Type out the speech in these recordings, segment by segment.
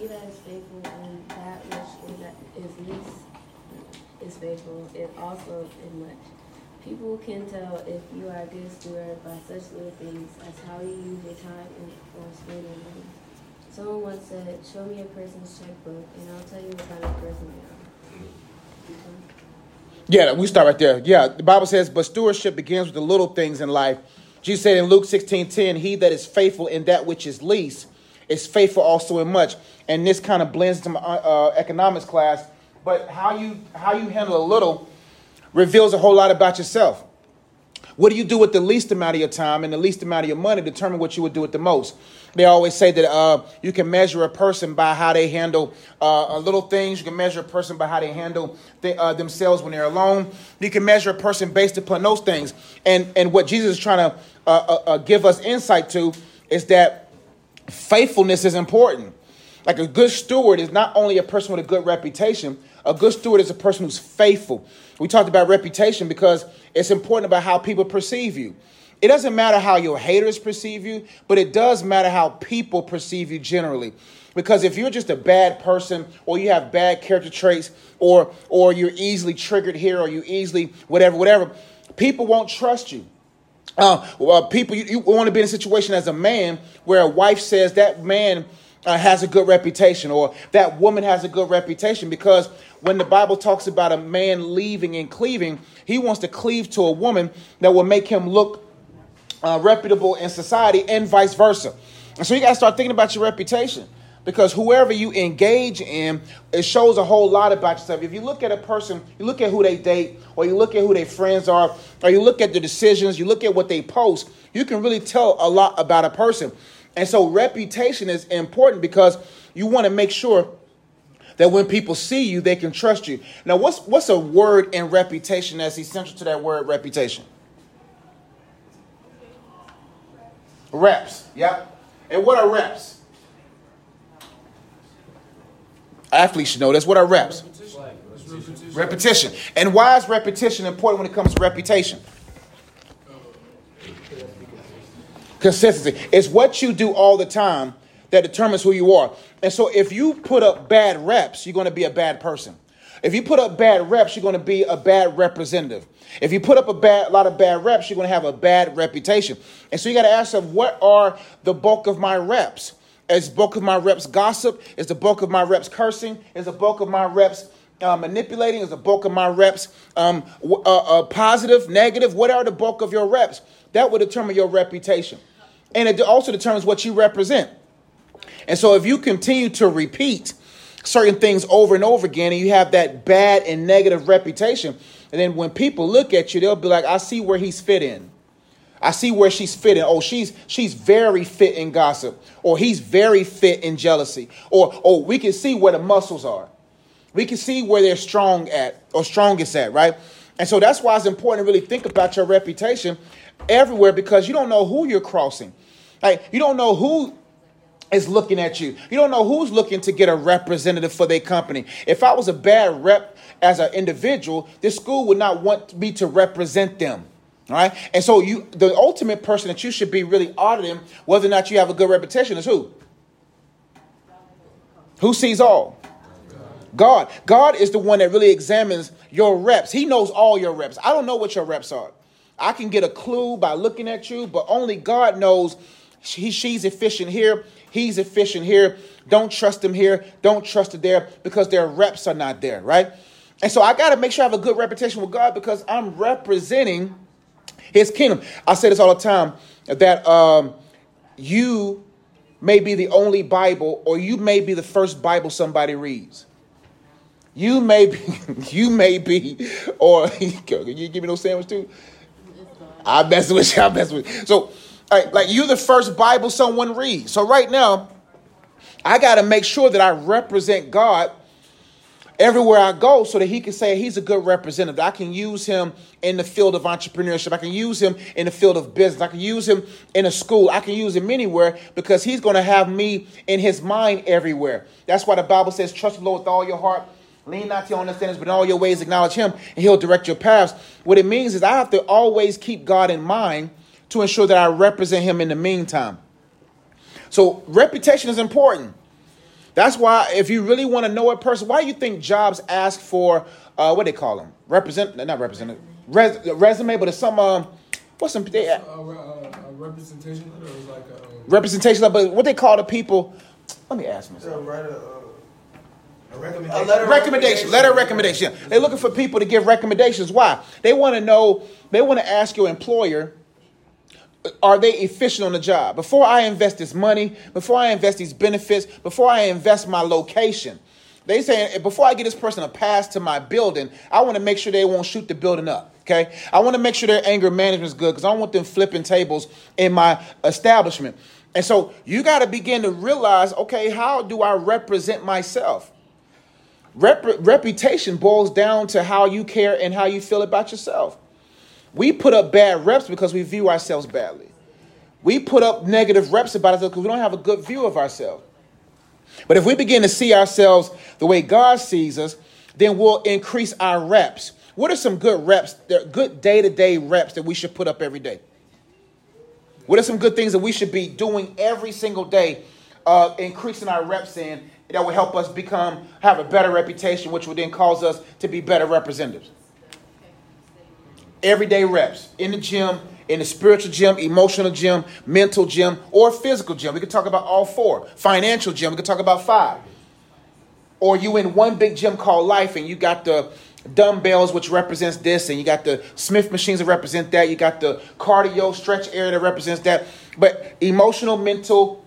he that is faithful in that which is, least is faithful, and also in much. People can tell if you are a good steward by such little things as how you use your time and or spend your money. Someone once said, "Show me a person's checkbook, and I'll tell you what kind of person they are." Yeah, we start right there. Yeah, the Bible says, but stewardship begins with the little things in life. Jesus said in Luke 16 10, He that is faithful in that which is least is faithful also in much. And this kind of blends into my uh, economics class. But how you how you handle a little reveals a whole lot about yourself. What do you do with the least amount of your time and the least amount of your money? Determine what you would do with the most. They always say that uh, you can measure a person by how they handle uh, little things. You can measure a person by how they handle th- uh, themselves when they're alone. You can measure a person based upon those things. And and what Jesus is trying to uh, uh, uh, give us insight to is that faithfulness is important. Like a good steward is not only a person with a good reputation. A good steward is a person who's faithful. We talked about reputation because it's important about how people perceive you. It doesn't matter how your haters perceive you, but it does matter how people perceive you generally. Because if you're just a bad person or you have bad character traits or or you're easily triggered here or you easily whatever whatever, people won't trust you. Uh, well, people, you, you want to be in a situation as a man where a wife says that man uh, has a good reputation or that woman has a good reputation because when the Bible talks about a man leaving and cleaving, he wants to cleave to a woman that will make him look uh, reputable in society and vice versa. And so you got to start thinking about your reputation because whoever you engage in, it shows a whole lot about yourself. If you look at a person, you look at who they date, or you look at who their friends are, or you look at the decisions, you look at what they post, you can really tell a lot about a person. And so reputation is important because you want to make sure that when people see you, they can trust you. Now, what's what's a word in reputation that's essential to that word reputation? Reps. Yep. And what are reps? Athletes should know this. What are reps? Repetition. repetition. And why is repetition important when it comes to reputation? Consistency. It's what you do all the time that determines who you are. And so if you put up bad reps, you're going to be a bad person. If you put up bad reps, you're going to be a bad representative. If you put up a bad lot of bad reps, you're going to have a bad reputation. And so you got to ask yourself, what are the bulk of my reps? Is bulk of my reps gossip? Is the bulk of my reps cursing? Is the bulk of my reps uh, manipulating? Is the bulk of my reps um, uh, uh, positive, negative? What are the bulk of your reps? That will determine your reputation. And it also determines what you represent. And so if you continue to repeat certain things over and over again and you have that bad and negative reputation, and then when people look at you, they'll be like, I see where he's fit in. I see where she's fitting. Oh, she's she's very fit in gossip, or he's very fit in jealousy, or oh, we can see where the muscles are. We can see where they're strong at or strongest at, right? And so that's why it's important to really think about your reputation everywhere because you don't know who you're crossing. Like you don't know who is looking at you. You don't know who's looking to get a representative for their company. If I was a bad rep as an individual, this school would not want me to represent them. All right. And so you the ultimate person that you should be really auditing whether or not you have a good reputation is who? Who sees all? God. God is the one that really examines your reps. He knows all your reps. I don't know what your reps are. I can get a clue by looking at you, but only God knows he, she's efficient here. He's efficient here. Don't trust him here. Don't trust it there because their reps are not there, right? And so I got to make sure I have a good reputation with God because I'm representing his kingdom. I say this all the time that um, you may be the only Bible or you may be the first Bible somebody reads. You may be, you may be, or can you give me no sandwich too? I'm messing with you. I'm messing with you. So like you the first Bible someone reads. So right now, I got to make sure that I represent God everywhere I go so that he can say he's a good representative. I can use him in the field of entrepreneurship. I can use him in the field of business. I can use him in a school. I can use him anywhere because he's going to have me in his mind everywhere. That's why the Bible says, trust the Lord with all your heart. Lean not to your understanding, but in all your ways acknowledge him, and he'll direct your paths. What it means is I have to always keep God in mind to ensure that I represent him in the meantime. So reputation is important. That's why, if you really want to know a person, why do you think jobs ask for uh, what they call them? Represent, not representative res, resume, but it's some um, what's some they, A, a, a representation letter is like a um, representation, but what they call the people? Let me ask myself. So write a, uh, a A recommendation. letter of recommendation, letter recommendation. Yeah. They're looking for people to give recommendations. Why? They want to know. They want to ask your employer, are they efficient on the job? Before I invest this money, before I invest these benefits, before I invest my location, they say eh, before I get this person a pass to my building, I want to make sure they won't shoot the building up. Okay, I want to make sure their anger management is good because I don't want them flipping tables in my establishment. And so you got to begin to realize, okay, how do I represent myself? Rep- reputation boils down to how you care and how you feel about yourself. We put up bad reps because we view ourselves badly. We put up negative reps about ourselves because we don't have a good view of ourselves. But if we begin to see ourselves the way God sees us, then we'll increase our reps. What are some good reps, good day to day reps that we should put up every day? What are some good things that we should be doing every single day, uh, increasing our reps in that will help us become have a better reputation, which will then cause us to be better representatives. Everyday reps in the gym, in the spiritual gym, emotional gym, mental gym, or physical gym. We could talk about all four. Financial gym, we could talk about five. Or you in one big gym called life and you got the dumbbells which represents this and you got the smith machines that represent that you got the cardio stretch area that represents that but emotional mental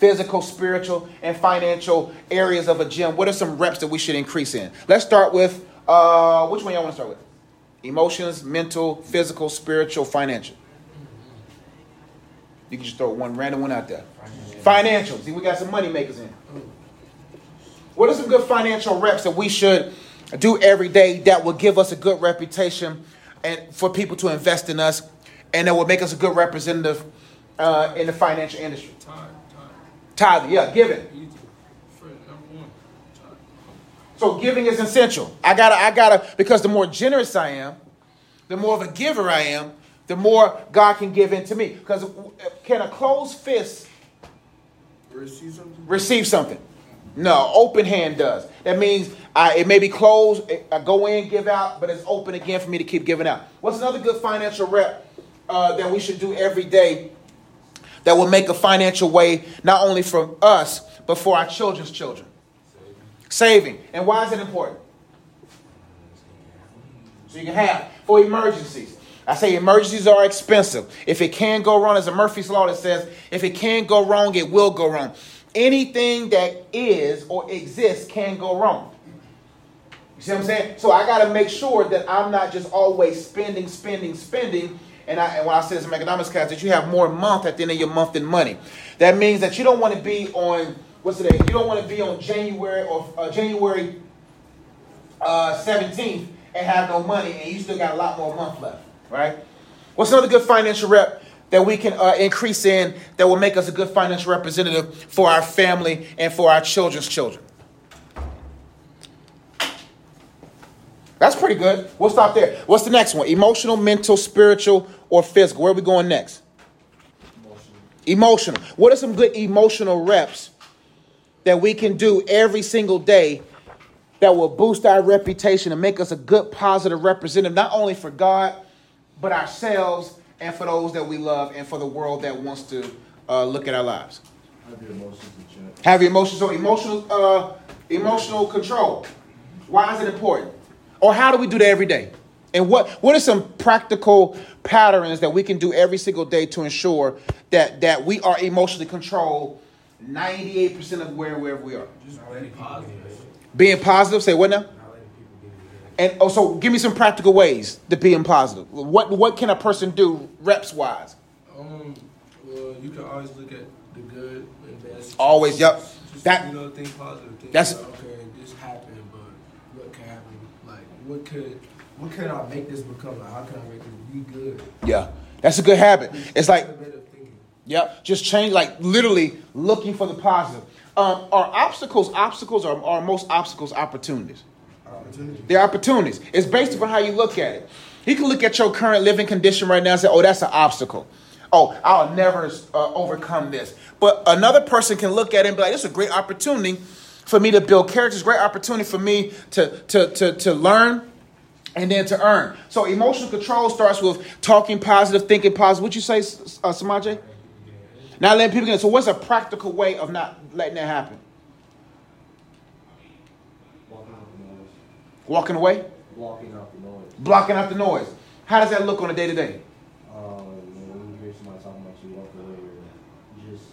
physical, spiritual, and financial areas of a gym, what are some reps that we should increase in? Let's start with uh, which one y'all want to start with? Emotions, mental, physical, spiritual, financial. You can just throw one random one out there. Financial. See, we got some money makers in. What are some good financial reps that we should do every day that will give us a good reputation and for people to invest in us and that will make us a good representative uh, in the financial industry? Tithing, yeah, giving. Easy. Friend, number one. Time. So giving is essential. I gotta, I gotta, because the more generous I am, the more of a giver I am, the more God can give into me. Because can a closed fist Receive something. receive something? No, open hand does. That means I, it may be closed, I go in, give out, but it's open again for me to keep giving out. What's another good financial rep uh, that we should do every day that will make a financial way not only for us, but for our children's children? Saving. And why is it important? So you can have for emergencies. I say emergencies are expensive. If it can go wrong, there's a Murphy's Law that says if it can go wrong, it will go wrong. Anything that is or exists can go wrong. You see what I'm saying? So I got to make sure that I'm not just always spending, spending, spending. And, I, and when I say this in economics class, that you have more month at the end of your month than money. That means that you don't want to be on what's today? You don't want to be on January or uh, January uh, 17th and have no money, and you still got a lot more month left, right? What's another good financial rep that we can uh, increase in that will make us a good financial representative for our family and for our children's children? That's pretty good. We'll stop there. What's the next one? Emotional, mental, spiritual, or physical? Where are we going next? Emotional. What are some good emotional reps that we can do every single day that will boost our reputation and make us a good, positive representative, not only for God, but ourselves and for those that we love and for the world that wants to uh, look at our lives? Have your emotions in check. Have your emotions. So emotional, uh, emotional control. Why is it important? Or how do we do that every day? And what what are some practical patterns that we can do every single day to ensure that that we are emotionally controlled 98% of where wherever we are? Just being positive. Being positive, say what now? And also give me some practical ways to being positive. What what can a person do reps wise? Um, well, you can always look at the good and bad. Always, yep. Just, That- you know, think positive. Think that's- about, okay, this happened, but what can happen? Like, what could, what could I make this become? Like, how can I make this be good? Yeah. That's a good habit. It's like a bit of thinking. Yep, just change, like literally looking for the positive. Um, are obstacles obstacles or are most obstacles opportunities? Opportunity. They're opportunities. It's based upon how you look at it. You can look at your current living condition right now and say, oh, that's an obstacle. oh, I'll never uh, overcome this. But another person can look at it and be like, this is a great opportunity for me to build character. It's a great opportunity for me to, to, to, to learn and then to earn. So emotional control starts with talking positive, thinking positive. What you say, uh, Samaje? Not letting people get. So what's a practical way of not letting that happen? Walking out the noise. Walking away, Blocking out the noise. blocking out the noise. How does that look on a day to day? When you hear somebody talking about you, walk away or just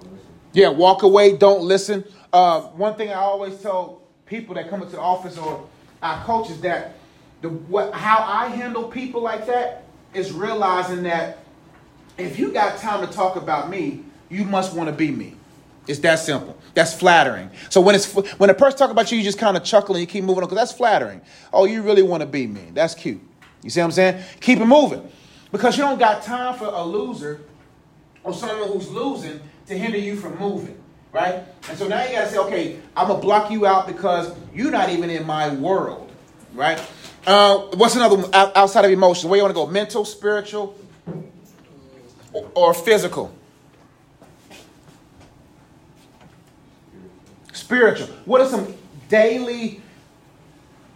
don't listen. Yeah, walk away, don't listen. Uh, one thing I always tell people that come into the office or our coaches that the what how I handle people like that is realizing that if you got time to talk about me, you must want to be me. It's that simple. That's flattering. So when it's when a person talk about you, you just kind of chuckle and you keep moving on because that's flattering. Oh, you really want to be me? That's cute. You see what I'm saying? Keep it moving because you don't got time for a loser or someone who's losing to hinder you from moving, right? And so now you gotta say, okay, I'm gonna block you out because you're not even in my world, right? Uh, what's another one outside of emotions? Where you wanna go? Mental, spiritual, or, physical? Spiritual. What are some daily,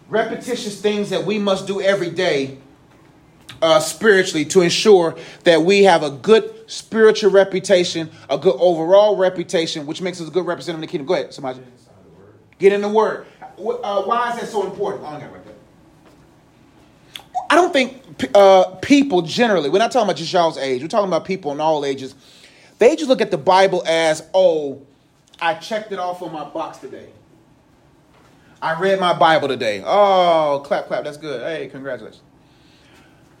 repetitious things that we must do every day uh, spiritually to ensure that we have a good spiritual reputation, a good overall reputation, which makes us a good representative of the kingdom. Go ahead, somebody. Get in the word. Uh, why is that so important? I don't think uh, people generally, we're not talking about just y'all's age, we're talking about people in all ages. They just look at the Bible as, oh, I checked it off on my box today. I read my Bible today. Oh, clap, clap. That's good. Hey, congratulations.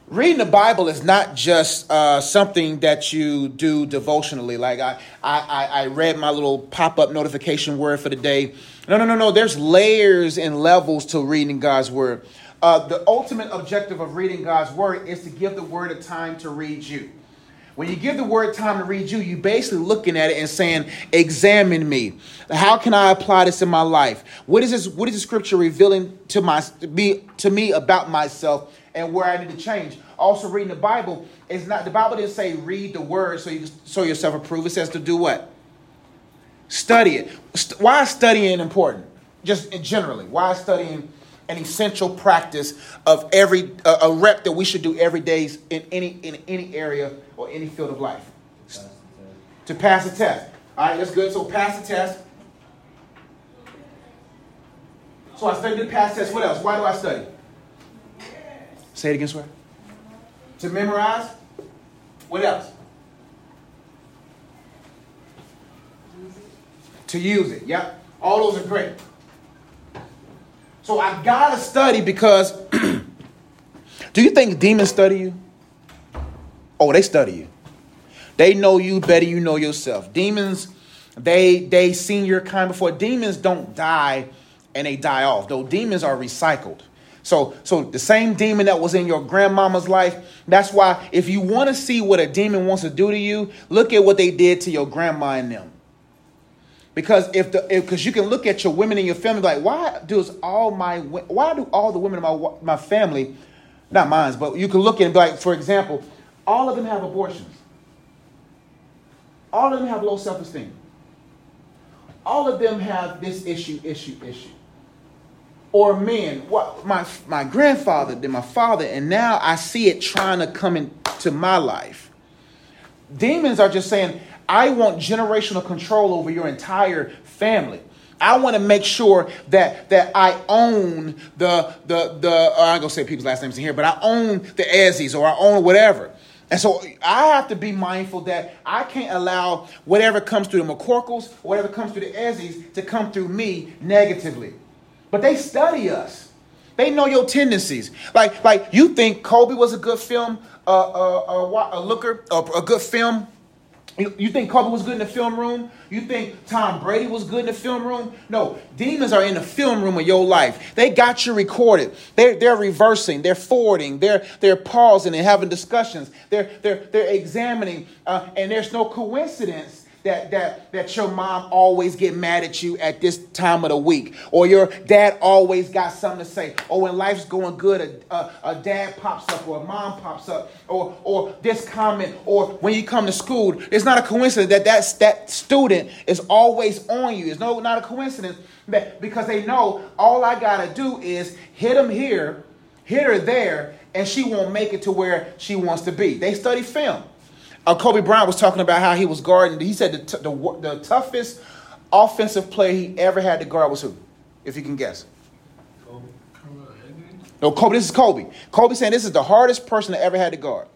Reading the Bible is not just uh, something that you do devotionally. Like I, I, I I read my little pop-up notification word for the day. No, no, no, no. There's layers and levels to reading God's word. Uh, the ultimate objective of reading God's word is to give the word a time to read you. When you give the word time to read you, you're basically looking at it and saying, "Examine me. How can I apply this in my life? What is this? What is the scripture revealing to my me to me about myself and where I need to change?" Also, reading the Bible is not the Bible didn't say read the word so you show yourself approved. It says to do what? Study it. Why is studying important? Just generally, why is studying an essential practice of every uh, a rep that we should do every day in any in any area or any field of life Pass to pass a test. All right, that's good. So pass the test. So I studied to pass test. What else? Why do I study? Say it again, swear. To memorize. What else? To use it. Yep. All those are great. So I gotta study because do you think demons study you? Oh, they study you. They know you better you know yourself. Demons, they they seen your kind before. Demons don't die and they die off. Though demons are recycled. So so the same demon that was in your grandmama's life, that's why if you want to see what a demon wants to do to you, look at what they did to your grandma and them. Because if the because you can look at your women in your family like why does all my why do all the women in my my family not mine but you can look at like for example all of them have abortions. All of them have low self-esteem. All of them have this issue issue issue. Or men what my my grandfather did my father and now I see it trying to come into my life. Demons are just saying, I want generational control over your entire family. I want to make sure that that I own the the the uh, I ain't gonna say people's last names in here, but I own the Ezzies or I own whatever. And so I have to be mindful that I can't allow whatever comes through the McCorkles, whatever comes through the Ezzies, to come through me negatively. But they study us. They know your tendencies. Like, like you think Kobe was a good film, uh, uh, uh, a looker, a, a good film. You, you think Kobe was good in the film room? You think Tom Brady was good in the film room? No, demons are in the film room of your life. They got you recorded. They're, they're reversing, they're forwarding, they're, they're pausing and having discussions. They're, they're, they're examining, uh, and there's no coincidence that that that your mom always get mad at you at this time of the week, or your dad always got something to say, or when life's going good, a, a, a dad pops up, or a mom pops up, or or this comment, or when you come to school, it's not a coincidence that that that student is always on you. It's no not a coincidence that because they know all I gotta do is hit them here, hit her there, and she won't make it to where she wants to be. They study film. Uh, Kobe Bryant was talking about how he was guarding. He said the, t- the, the toughest offensive player he ever had to guard was who? If you can guess. Kobe. No, Kobe. This is Kobe. Kobe saying this is the hardest person that ever had to guard.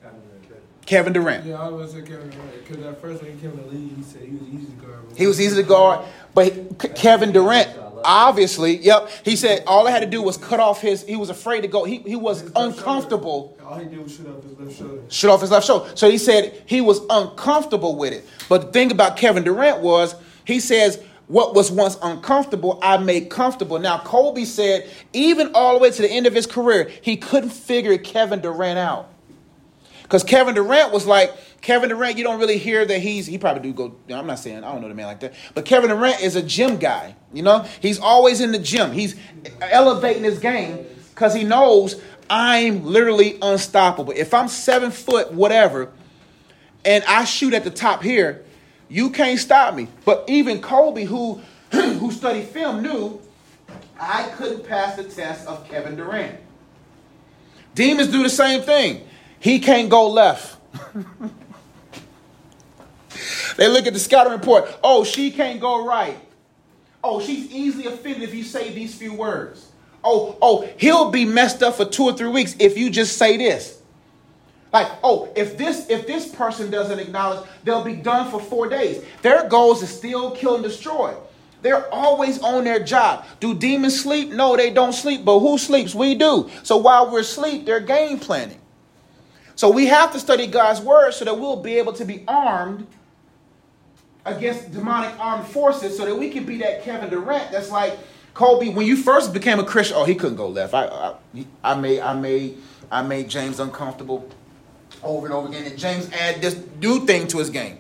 Kevin Durant. Yeah, I was gonna Kevin Durant. Because at first when he came in the league, he said he was easy to guard. He was easy to guard, but he- Kevin Durant, obviously, yep. He said all I had to do was cut off his. He was afraid to go. He he was His uncomfortable. All he did was shoot up his left shoulder. shut off his left shoulder. So he said he was uncomfortable with it. But the thing about Kevin Durant was he says what was once uncomfortable, I made comfortable. Now Kobe said even all the way to the end of his career, he couldn't figure Kevin Durant out. Because Kevin Durant was like, Kevin Durant, you don't really hear that he's, he probably do go, I'm not saying, I don't know the man like that. But Kevin Durant is a gym guy, you know? He's always in the gym. He's elevating his game because he knows I'm literally unstoppable. If I'm seven foot, whatever, and I shoot at the top here, you can't stop me. But even Kobe, who, who studied film, knew I couldn't pass the test of Kevin Durant. Demons do the same thing. He can't go left. they look at the scouting report. Oh, she can't go right. Oh, she's easily offended if you say these few words. Oh, oh, he'll be messed up for two or three weeks if you just say this. Like, oh, if this if this person doesn't acknowledge, they'll be done for four days. Their goal is to kill, and destroy. They're always on their job. Do demons sleep? No, they don't sleep. But who sleeps? We do. So while we're asleep, they're game planning. So we have to study God's word so that we'll be able to be armed against demonic armed forces so that we can be that Kevin Durant that's like Kobe. When you first became a Christian oh he couldn't go left. I I, I made I made I made James uncomfortable over and over again. And James add this new thing to his game.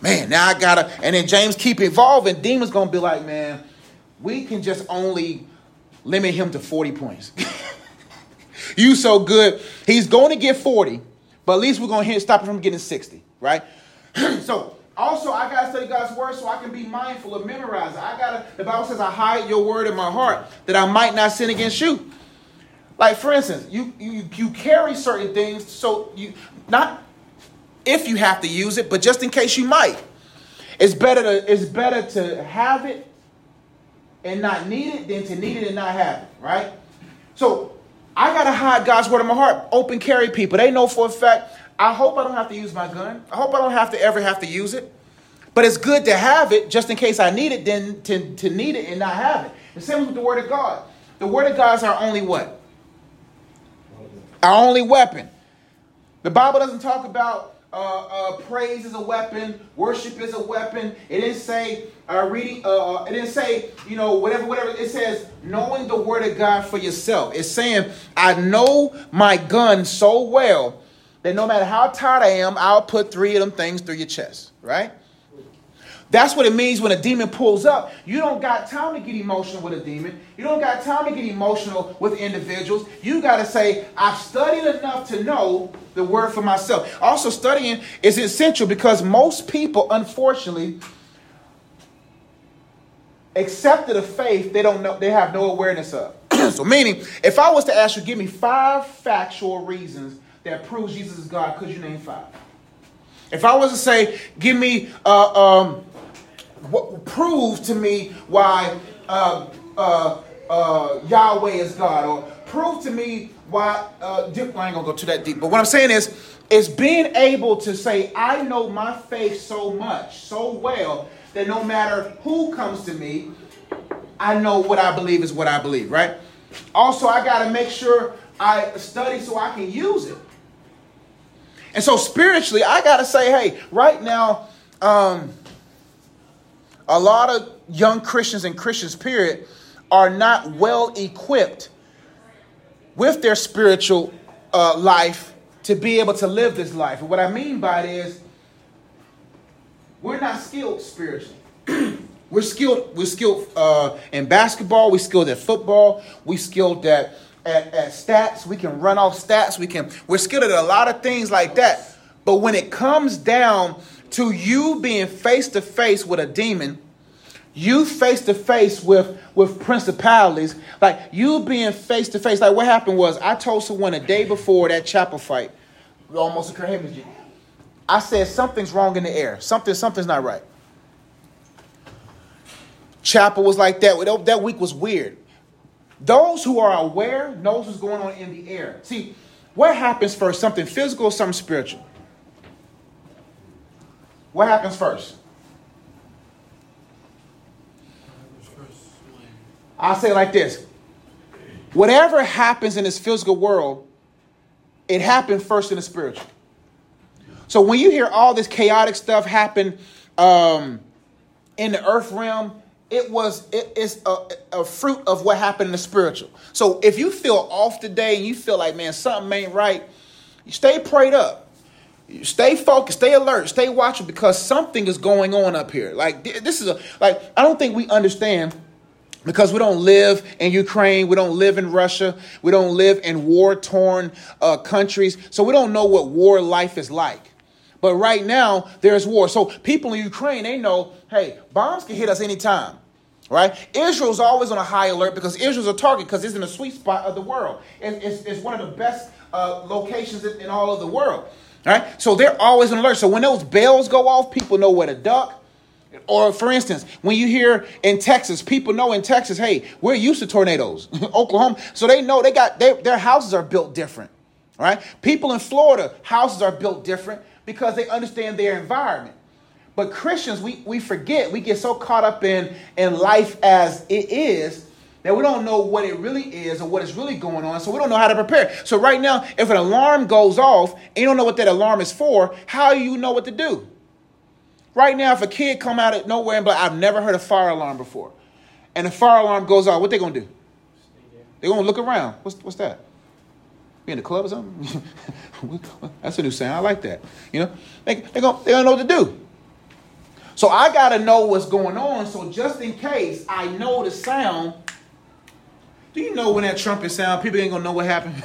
Man now I gotta and then James keep evolving. Demons gonna be like man we can just only limit him to 40 points. You so good. He's going to get 40 but at least we're to hit, stop him from getting 60 right? So also, I gotta study God's word so I can be mindful of memorizing. I gotta. The Bible says, "I hide your word in my heart that I might not sin against you." Like for instance, you you you carry certain things so you not if you have to use it, but just in case you might. It's better to it's better to have it and not need it than to need it and not have it, right? So I gotta hide God's word in my heart. Open carry people. They know for a fact. I hope I don't have to use my gun. I hope I don't have to ever have to use it. But it's good to have it just in case I need it, then to, to need it and not have it. The same with the word of God. The word of God is our only what? Our only weapon. The Bible doesn't talk about uh, uh, praise is a weapon, worship is a weapon. It didn't say uh, reading. Uh, it didn't say you know whatever, whatever. It says knowing the word of God for yourself. It's saying I know my gun so well that no matter how tired I am, I'll put three of them things through your chest. Right? That's what it means when a demon pulls up. You don't got time to get emotional with a demon. You don't got time to get emotional with individuals. You got to say, I've studied enough to know the word for myself. Also, studying is essential because most people, unfortunately, accepted a faith they don't know, they have no awareness of. so, meaning, if I was to ask you, give me five factual reasons that proves Jesus is God, could you name five? If I was to say, give me uh, um, what, prove to me why uh, uh, uh, Yahweh is God, or prove to me why. Uh, I ain't gonna go too that deep, but what I'm saying is, is being able to say, I know my faith so much, so well that no matter who comes to me, I know what I believe is what I believe. Right? Also, I got to make sure I study so I can use it. And so spiritually, I got to say, hey, right now, um, a lot of young Christians and Christians, period, are not well equipped with their spiritual uh, life to be able to live this life. And what I mean by it is, we're not skilled spiritually. we're skilled. We're skilled uh, in basketball. We're skilled at football. We're skilled at, at at stats. We can run off stats. We can. We're skilled at a lot of things like that. But when it comes down to you being face to face with a demon, you face to face with with principalities, like you being face to face. Like what happened was, I told someone a day before that chapel fight, almost occurred. I said something's wrong in the air. Something something's not right. Chapel was like that. That week was weird. Those who are aware knows what's going on in the air. See, what happens first? Something physical, something spiritual. What happens first? I'll say it like this whatever happens in this physical world, it happened first in the spiritual. So when you hear all this chaotic stuff happen um, in the earth realm, it was it is a, a, fruit of what happened in the spiritual. So if you feel off today and you feel like man something ain't right, you stay prayed up. You stay focused, stay alert, stay watching because something is going on up here. Like this is a like I don't think we understand because we don't live in Ukraine, we don't live in Russia, we don't live in war torn uh, countries, so we don't know what war life is like. But right now, there's war. So people in Ukraine, they know, hey, bombs can hit us anytime. Right? Israel's always on a high alert because Israel's a target because it's in a sweet spot of the world. It's, it's one of the best uh, locations in, in all of the world. Right? So they're always on alert. So when those bells go off, people know where to duck. Or for instance, when you hear in Texas, people know in Texas, hey, we're used to tornadoes. Oklahoma, so they know they got they, their houses are built different. Right? People in Florida, houses are built different because they understand their environment. But Christians, we, we forget, we get so caught up in, in life as it is that we don't know what it really is or what is really going on, so we don't know how to prepare. So right now, if an alarm goes off and you don't know what that alarm is for, how do you know what to do? Right now, if a kid come out of nowhere and be like, I've never heard a fire alarm before, and the fire alarm goes off, what they gonna do? They're gonna look around. What's what's that? Be in the club or something? That's a new sound. I like that. You know, they they gonna they don't know what to do. So I gotta know what's going on. So just in case I know the sound, do you know when that trumpet sound? People ain't gonna know what happened.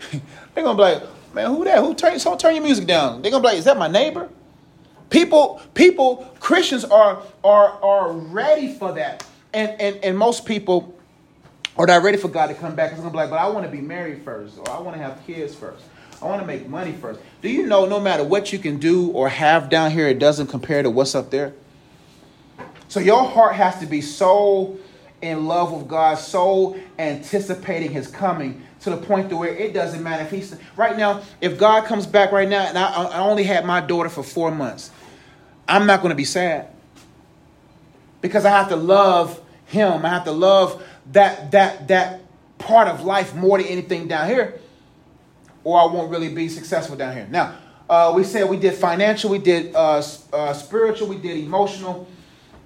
They're gonna be like, man, who that? Who turn? So turn your music down. They're gonna be like, is that my neighbor? People, people, Christians are are are ready for that, and and and most people are not ready for God to come back. It's gonna be like, but I want to be married first, or I want to have kids first. I want to make money first. Do you know no matter what you can do or have down here, it doesn't compare to what's up there? So your heart has to be so in love with God, so anticipating his coming to the point to where it doesn't matter if he's right now, if God comes back right now and I, I only had my daughter for four months, I'm not going to be sad because I have to love him. I have to love that that that part of life more than anything down here, or I won't really be successful down here. Now, uh, we said we did financial, we did uh, uh, spiritual, we did emotional.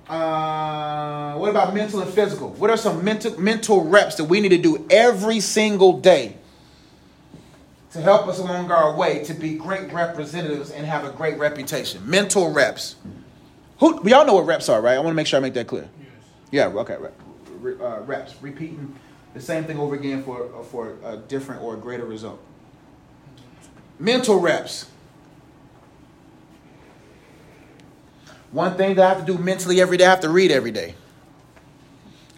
Uh, what about mental and physical? What are some mental mental reps that we need to do every single day to help us along our way to be great representatives and have a great reputation. Mental reps. Who we all know what reps are, right? I want to make sure I make that clear. Yes. Yeah. Okay. Uh, reps. Repeating the same thing over again for for a different or a greater result. Mental reps. One thing that I have to do mentally every day, I have to read every day.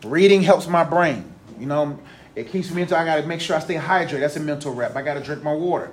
Reading helps my brain. You know, it keeps me into, I got to make sure I stay hydrated. That's a mental rep. I got to drink my water.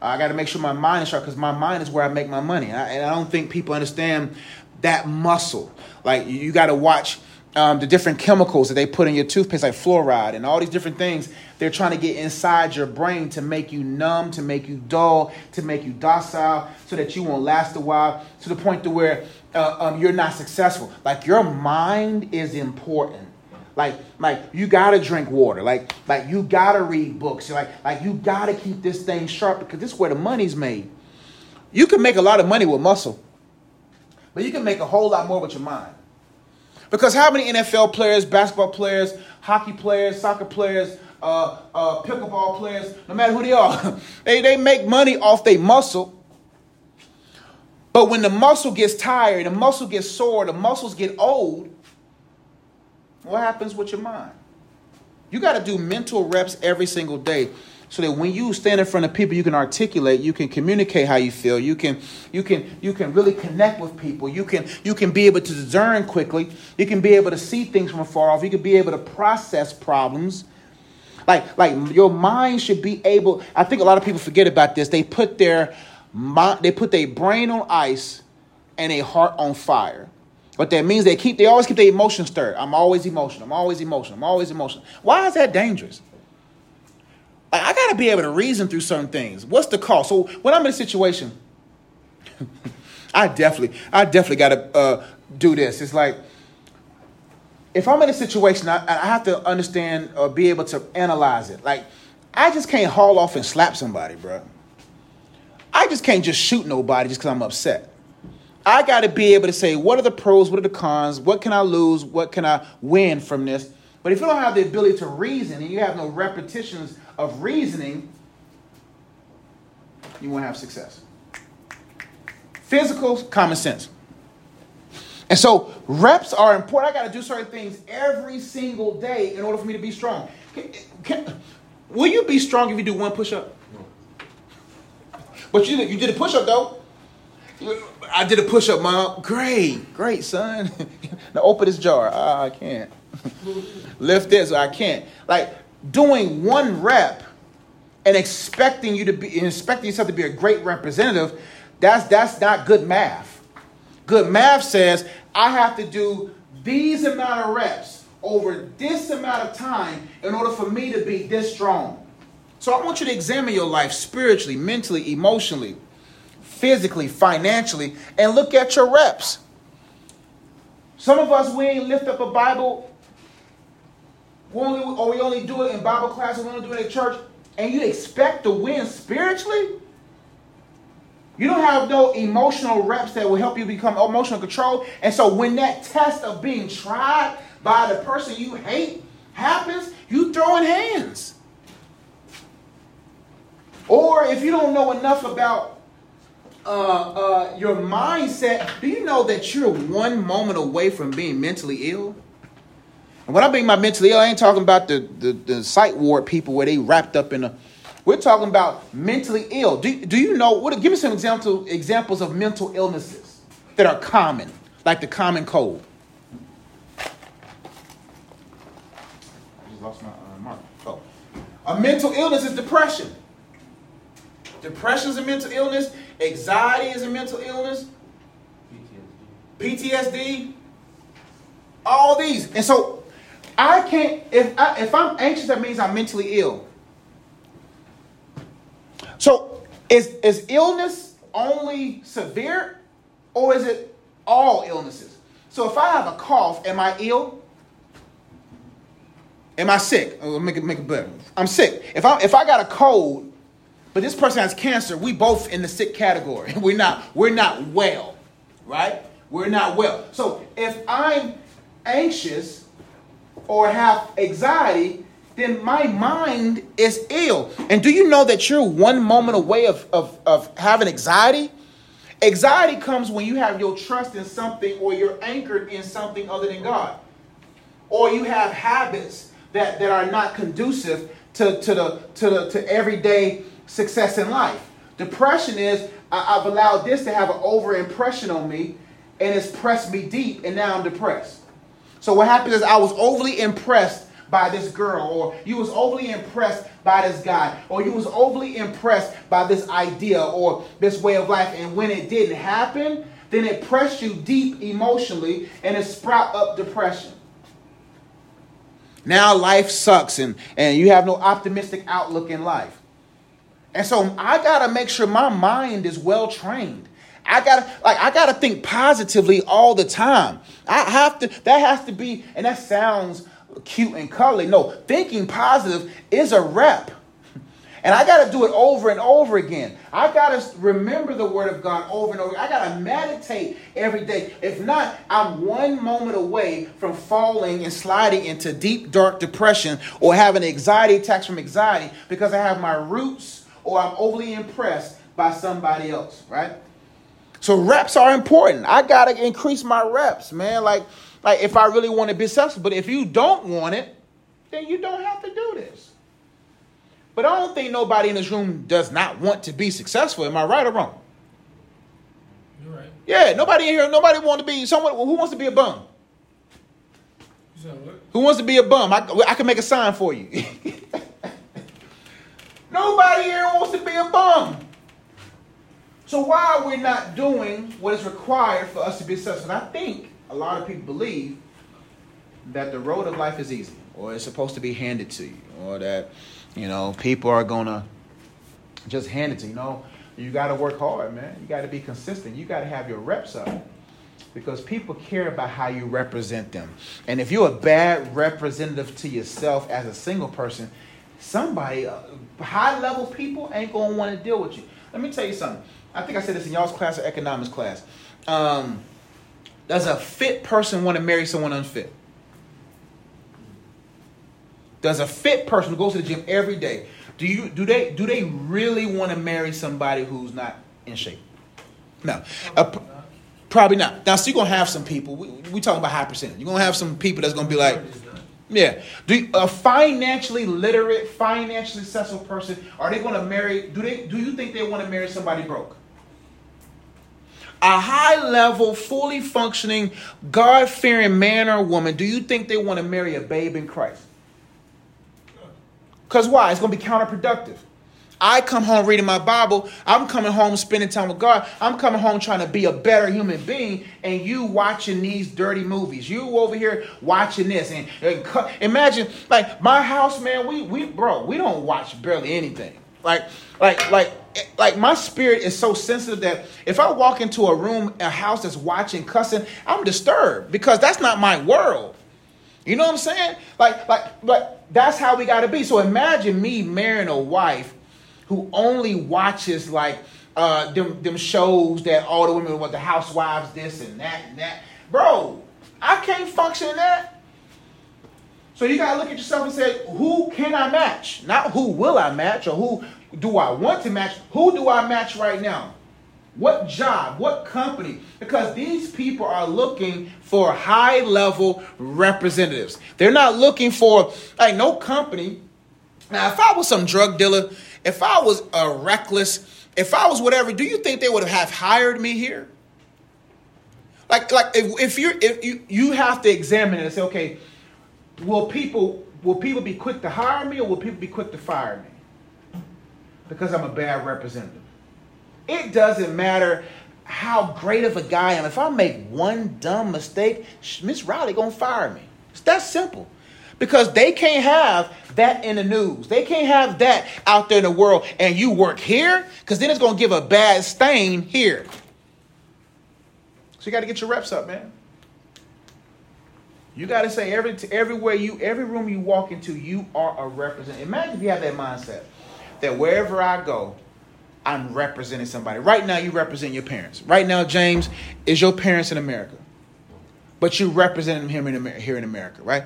I got to make sure my mind is sharp because my mind is where I make my money. And I, and I don't think people understand that muscle. Like, you got to watch um, the different chemicals that they put in your toothpaste, like fluoride and all these different things. They're trying to get inside your brain to make you numb, to make you dull, to make you docile, so that you won't last a while, to the point to where uh, um, you're not successful. Like, your mind is important. Like, like you gotta drink water. Like, like you gotta read books. Like, like you gotta keep this thing sharp because this is where the money's made. You can make a lot of money with muscle, but you can make a whole lot more with your mind. Because how many NFL players, basketball players, hockey players, soccer players, uh, uh, pickleball players, no matter who they are, they, they make money off their muscle. But when the muscle gets tired, the muscle gets sore, the muscles get old, what happens with your mind? You got to do mental reps every single day so that when you stand in front of people you can articulate you can communicate how you feel you can you can you can really connect with people you can you can be able to discern quickly you can be able to see things from afar off you can be able to process problems like like your mind should be able i think a lot of people forget about this they put their mind they put their brain on ice and a heart on fire what that means they keep they always keep their emotions stirred i'm always emotional i'm always emotional i'm always emotional why is that dangerous like, I got to be able to reason through certain things. What's the cost? So when I'm in a situation, I definitely, I definitely got to uh, do this. It's like if I'm in a situation, I, I have to understand or be able to analyze it. Like I just can't haul off and slap somebody, bro. I just can't just shoot nobody just because I'm upset. I got to be able to say, what are the pros? What are the cons? What can I lose? What can I win from this? But if you don't have the ability to reason and you have no repetitions of reasoning, you won't have success. Physical, common sense. And so reps are important. I got to do certain things every single day in order for me to be strong. Can, can, will you be strong if you do one push up? But you, you did a push up though. I did a push up, mom. Great, great, son. now open this jar. Ah, I can't. Lift this. I can't. Like doing one rep and expecting you to be expecting yourself to be a great representative, that's that's not good math. Good math says I have to do these amount of reps over this amount of time in order for me to be this strong. So I want you to examine your life spiritually, mentally, emotionally, physically, financially, and look at your reps. Some of us, we ain't lift up a Bible we only, or we only do it in Bible class, or we only do it at church, and you expect to win spiritually? You don't have no emotional reps that will help you become emotional control. And so when that test of being tried by the person you hate happens, you throw in hands. Or if you don't know enough about uh, uh, your mindset, do you know that you're one moment away from being mentally ill? And when I mean my mentally ill, I ain't talking about the, the, the psych ward people where they wrapped up in a. We're talking about mentally ill. Do, do you know? What? Give me some example, examples of mental illnesses that are common, like the common cold. I just lost my uh, mark. Oh. A mental illness is depression. Depression is a mental illness. Anxiety is a mental illness. PTSD. PTSD. All these. And so I can't if I, if I'm anxious, that means I'm mentally ill. So is is illness only severe, or is it all illnesses? So if I have a cough, am I ill? Am I sick? Oh, make it make it better. I'm sick. If I if I got a cold, but this person has cancer, we both in the sick category. We're not we're not well, right? We're not well. So if I'm anxious or have anxiety, then my mind is ill. And do you know that you're one moment away of, of, of having anxiety? Anxiety comes when you have your trust in something or you're anchored in something other than God. Or you have habits that, that are not conducive to, to, the, to, the, to everyday success in life. Depression is I, I've allowed this to have an over impression on me and it's pressed me deep and now I'm depressed. So what happened is I was overly impressed by this girl, or you was overly impressed by this guy, or you was overly impressed by this idea or this way of life. And when it didn't happen, then it pressed you deep emotionally and it sprout up depression. Now life sucks and, and you have no optimistic outlook in life. And so I gotta make sure my mind is well trained. I gotta like I gotta think positively all the time. I have to that has to be, and that sounds cute and cuddly. No, thinking positive is a rep. And I got to do it over and over again. I got to remember the word of God over and over. I got to meditate every day. If not, I'm one moment away from falling and sliding into deep, dark depression or having anxiety attacks from anxiety because I have my roots or I'm overly impressed by somebody else, right? So reps are important. I gotta increase my reps, man. Like, like if I really want to be successful. But if you don't want it, then you don't have to do this. But I don't think nobody in this room does not want to be successful. Am I right or wrong? You're right. Yeah, nobody in here, nobody want to be someone who wants to be a bum. You said what? Who wants to be a bum? I, I can make a sign for you. nobody here wants to be a bum. So why are we not doing what is required for us to be successful? And I think a lot of people believe that the road of life is easy, or it's supposed to be handed to you, or that you know people are gonna just hand it to you. You know, you got to work hard, man. You got to be consistent. You got to have your reps up because people care about how you represent them. And if you're a bad representative to yourself as a single person, somebody, uh, high level people ain't gonna want to deal with you. Let me tell you something. I think I said this in y'all's class or economics class. Um, does a fit person want to marry someone unfit? Does a fit person who goes to the gym every day do you do they do they really want to marry somebody who's not in shape? No, probably not. Now, so you're gonna have some people. We, we talking about high percentage. You're gonna have some people that's gonna be like, yeah. Do you- a financially literate, financially successful person are they gonna marry? Do they? Do you think they want to marry somebody broke? A high level, fully functioning, God fearing man or woman, do you think they want to marry a babe in Christ? Because why? It's going to be counterproductive. I come home reading my Bible. I'm coming home spending time with God. I'm coming home trying to be a better human being, and you watching these dirty movies. You over here watching this, and, and cu- imagine like my house, man. We we bro, we don't watch barely anything. Like like like like my spirit is so sensitive that if I walk into a room, a house that's watching cussing, I'm disturbed because that's not my world. You know what I'm saying? Like, like, but that's how we gotta be. So imagine me marrying a wife who only watches like uh them them shows that all the women want the housewives this and that and that. Bro, I can't function in that. So you gotta look at yourself and say, who can I match? Not who will I match or who do I want to match? Who do I match right now? What job? What company? Because these people are looking for high level representatives. They're not looking for, like, no company. Now, if I was some drug dealer, if I was a reckless, if I was whatever, do you think they would have hired me here? Like, like if, if you're, if you, you have to examine it and say, okay, will people, will people be quick to hire me or will people be quick to fire me? Because I'm a bad representative. It doesn't matter how great of a guy I am. If I make one dumb mistake, Miss Riley gonna fire me. It's that simple. Because they can't have that in the news. They can't have that out there in the world and you work here, because then it's gonna give a bad stain here. So you gotta get your reps up, man. You gotta say every everywhere you every room you walk into, you are a representative. Imagine if you have that mindset that wherever I go, I'm representing somebody. Right now, you represent your parents. Right now, James is your parents in America, but you represent them here in America. Here in America, right?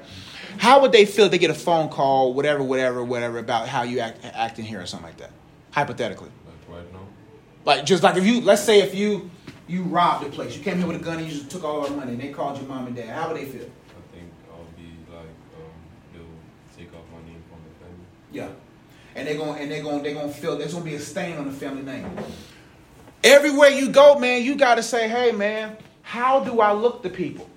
How would they feel if they get a phone call, whatever, whatever, whatever, about how you act acting here or something like that? Hypothetically, Like right now? like just like if you, let's say if you you robbed a place, you came here with a gun and you just took all our money, and they called your mom and dad. How would they feel? I think I'll be like, um, they'll take off my name from the family. Yeah. And they're going and they're going they're to feel there's to be a stain on the family name. Everywhere you go, man, you got to say, "Hey, man, how do I look to people?"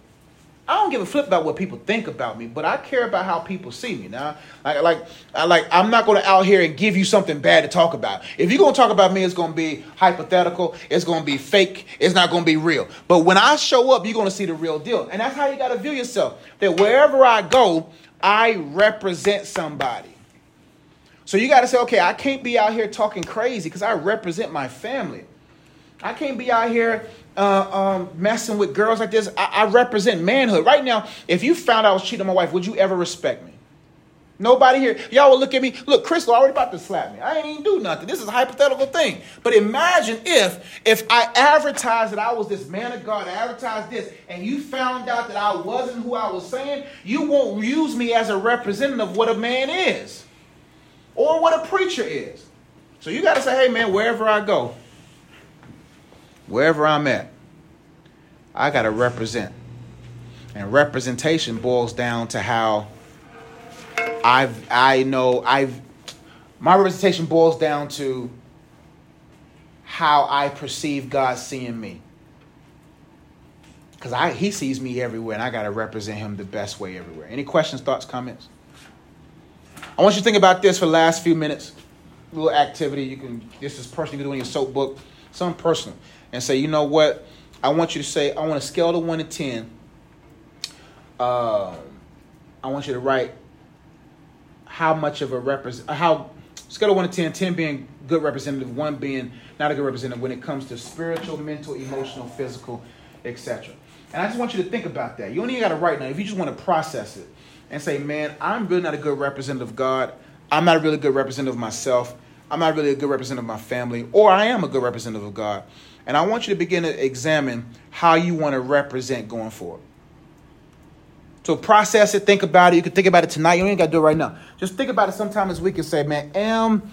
I don't give a flip about what people think about me, but I care about how people see me. Now, like, like, I like, I'm not going to out here and give you something bad to talk about. If you're going to talk about me, it's going to be hypothetical. It's going to be fake. It's not going to be real. But when I show up, you're going to see the real deal, and that's how you got to view yourself. That wherever I go, I represent somebody. So you got to say, okay, I can't be out here talking crazy because I represent my family. I can't be out here uh, um, messing with girls like this. I, I represent manhood. Right now, if you found out I was cheating on my wife, would you ever respect me? Nobody here. Y'all would look at me. Look, Crystal already about to slap me. I ain't even do nothing. This is a hypothetical thing. But imagine if if I advertised that I was this man of God, I advertised this, and you found out that I wasn't who I was saying, you won't use me as a representative of what a man is or what a preacher is. So you got to say, hey, man, wherever I go, wherever I'm at, I got to represent. And representation boils down to how I've I know I've my representation boils down to how I perceive God seeing me. Because I he sees me everywhere and I gotta represent him the best way everywhere. Any questions, thoughts, comments? I want you to think about this for the last few minutes. A little activity. You can this is personal, you can do in your soap book, something personal. And say, you know what? I want you to say, I want to scale of one to ten. Uh, I want you to write how much of a represent how scale of one to 10, 10 being good representative, one being not a good representative when it comes to spiritual, mental, emotional, physical, etc. And I just want you to think about that. You don't even got to write now. If you just want to process it and say, man, I'm really not a good representative of God. I'm not a really good representative of myself. I'm not really a good representative of my family, or I am a good representative of God. And I want you to begin to examine how you want to represent going forward. So process it, think about it. You can think about it tonight. You ain't got to do it right now. Just think about it sometime this week and say, man, am,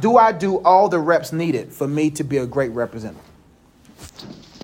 do I do all the reps needed for me to be a great representative?